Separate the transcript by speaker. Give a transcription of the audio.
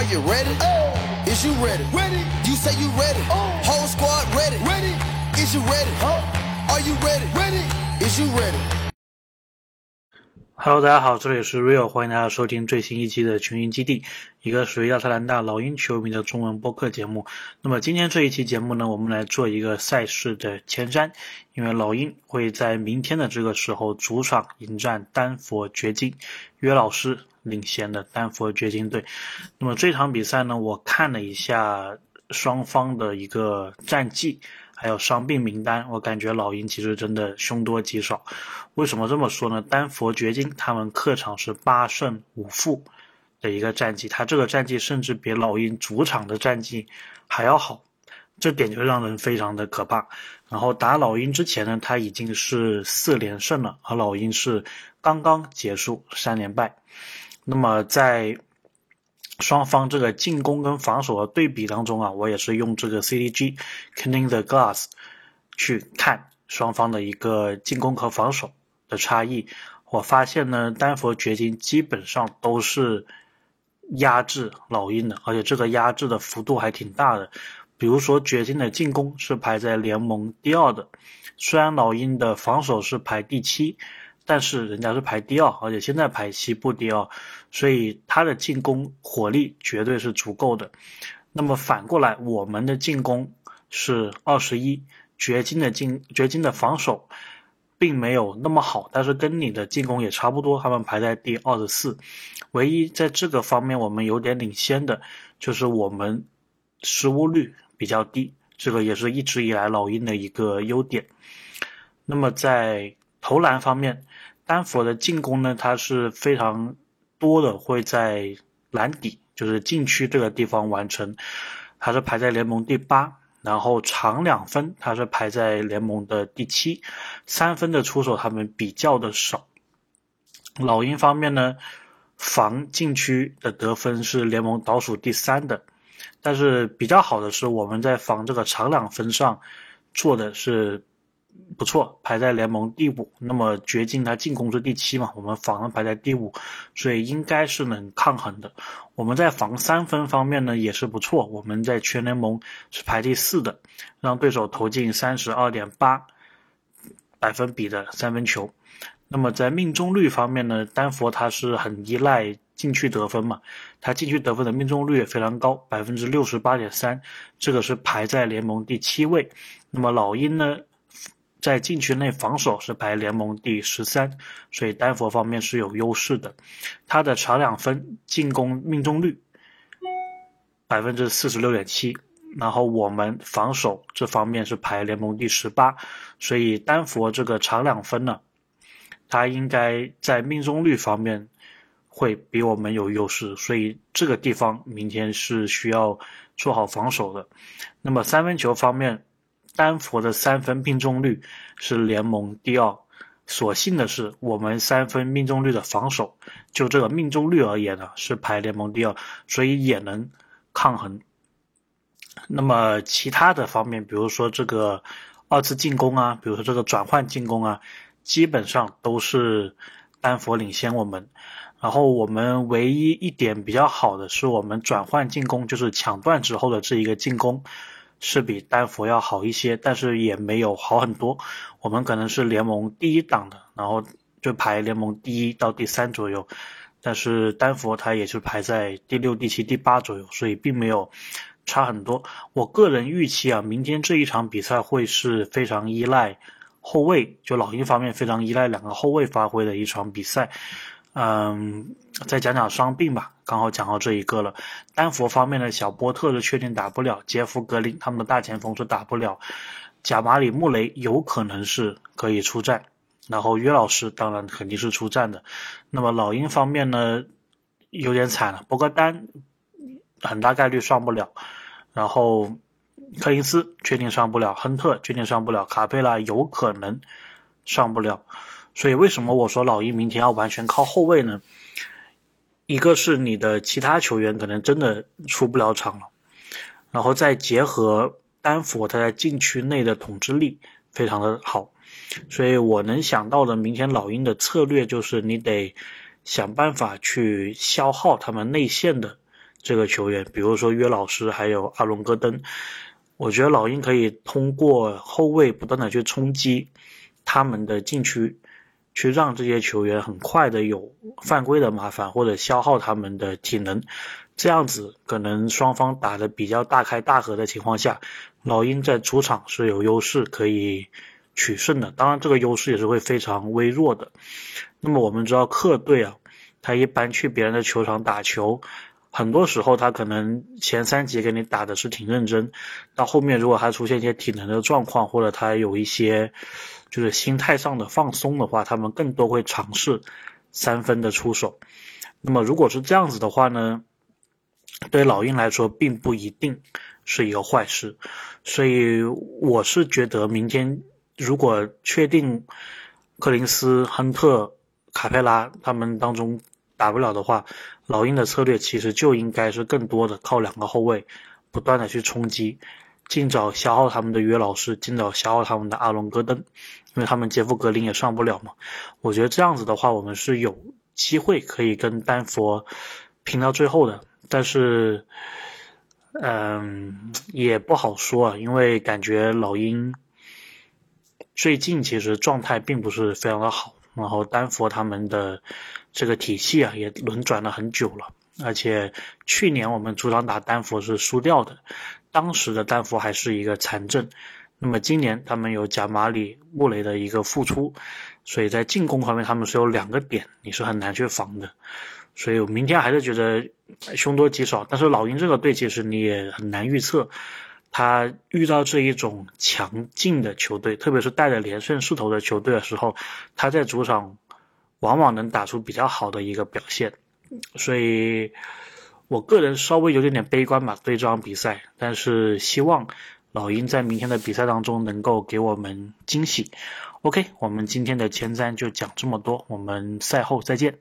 Speaker 1: Are you ready? Oh. Is you ready? Ready. You say you ready. Oh. Whole squad ready. Ready. Is you ready? Are you ready? Ready. Is you ready?
Speaker 2: Hello，大家好，这里是 Real，欢迎大家收听最新一期的群英基地，一个属于亚特兰大老鹰球迷的中文播客节目。那么今天这一期节目呢，我们来做一个赛事的前瞻，因为老鹰会在明天的这个时候主场迎战丹佛掘金，约老师领衔的丹佛掘金队。那么这场比赛呢，我看了一下双方的一个战绩。还有伤病名单，我感觉老鹰其实真的凶多吉少。为什么这么说呢？丹佛掘金他们客场是八胜五负的一个战绩，他这个战绩甚至比老鹰主场的战绩还要好，这点就让人非常的可怕。然后打老鹰之前呢，他已经是四连胜了，而老鹰是刚刚结束三连败。那么在双方这个进攻跟防守的对比当中啊，我也是用这个 CDG Cleaning the Glass 去看双方的一个进攻和防守的差异。我发现呢，丹佛掘金基本上都是压制老鹰的，而且这个压制的幅度还挺大的。比如说，掘金的进攻是排在联盟第二的，虽然老鹰的防守是排第七。但是人家是排第二，而且现在排西部第二，所以他的进攻火力绝对是足够的。那么反过来，我们的进攻是二十一，掘金的进掘金的防守并没有那么好，但是跟你的进攻也差不多，他们排在第二十四。唯一在这个方面我们有点领先的，就是我们失误率比较低，这个也是一直以来老鹰的一个优点。那么在投篮方面，丹佛的进攻呢，它是非常多的会在篮底，就是禁区这个地方完成，它是排在联盟第八。然后长两分，它是排在联盟的第七。三分的出手他们比较的少。老鹰方面呢，防禁区的得分是联盟倒数第三的，但是比较好的是我们在防这个长两分上做的是。不错，排在联盟第五。那么掘金它进攻是第七嘛，我们防排在第五，所以应该是能抗衡的。我们在防三分方面呢也是不错，我们在全联盟是排第四的，让对手投进三十二点八百分比的三分球。那么在命中率方面呢，丹佛它是很依赖禁区得分嘛，它禁区得分的命中率也非常高，百分之六十八点三，这个是排在联盟第七位。那么老鹰呢？在禁区内防守是排联盟第十三，所以丹佛方面是有优势的。他的长两分进攻命中率百分之四十六点七，然后我们防守这方面是排联盟第十八，所以丹佛这个长两分呢，他应该在命中率方面会比我们有优势，所以这个地方明天是需要做好防守的。那么三分球方面。丹佛的三分命中率是联盟第二，所幸的是我们三分命中率的防守，就这个命中率而言呢，是排联盟第二，所以也能抗衡。那么其他的方面，比如说这个二次进攻啊，比如说这个转换进攻啊，基本上都是丹佛领先我们。然后我们唯一一点比较好的是我们转换进攻，就是抢断之后的这一个进攻。是比丹佛要好一些，但是也没有好很多。我们可能是联盟第一档的，然后就排联盟第一到第三左右。但是丹佛它也是排在第六、第七、第八左右，所以并没有差很多。我个人预期啊，明天这一场比赛会是非常依赖后卫，就老鹰方面非常依赖两个后卫发挥的一场比赛。嗯，再讲讲伤病吧。刚好讲到这一个了。丹佛方面的小波特是确定打不了，杰夫格林他们的大前锋是打不了，贾马里穆雷有可能是可以出战，然后约老师当然肯定是出战的。那么老鹰方面呢，有点惨了，博格丹很大概率上不了，然后柯林斯确定上不了，亨特确定上不了，卡佩拉有可能上不了。所以为什么我说老鹰明天要完全靠后卫呢？一个是你的其他球员可能真的出不了场了，然后再结合丹佛他在禁区内的统治力非常的好，所以我能想到的明天老鹰的策略就是你得想办法去消耗他们内线的这个球员，比如说约老师还有阿隆戈登，我觉得老鹰可以通过后卫不断的去冲击他们的禁区，去让这些球员很快的有犯规的麻烦，或者消耗他们的体能，这样子可能双方打的比较大开大合的情况下，老鹰在主场是有优势可以取胜的，当然这个优势也是会非常微弱的。那么我们知道客队啊，他一般去别人的球场打球。很多时候，他可能前三节给你打的是挺认真，到后面如果还出现一些体能的状况，或者他有一些就是心态上的放松的话，他们更多会尝试三分的出手。那么如果是这样子的话呢，对老鹰来说并不一定是一个坏事。所以我是觉得明天如果确定柯林斯、亨特、卡佩拉他们当中。打不了的话，老鹰的策略其实就应该是更多的靠两个后卫，不断的去冲击，尽早消耗他们的约老师，尽早消耗他们的阿隆戈登，因为他们杰夫格林也上不了嘛。我觉得这样子的话，我们是有机会可以跟丹佛拼到最后的，但是，嗯，也不好说啊，因为感觉老鹰最近其实状态并不是非常的好，然后丹佛他们的。这个体系啊，也轮转了很久了，而且去年我们主场打丹佛是输掉的，当时的丹佛还是一个残阵。那么今年他们有贾马里穆雷的一个复出，所以在进攻方面他们是有两个点，你是很难去防的。所以我明天还是觉得凶多吉少。但是老鹰这个队其实你也很难预测，他遇到这一种强劲的球队，特别是带着连胜势头的球队的时候，他在主场。往往能打出比较好的一个表现，所以我个人稍微有点点悲观吧对这场比赛，但是希望老鹰在明天的比赛当中能够给我们惊喜。OK，我们今天的前瞻就讲这么多，我们赛后再见。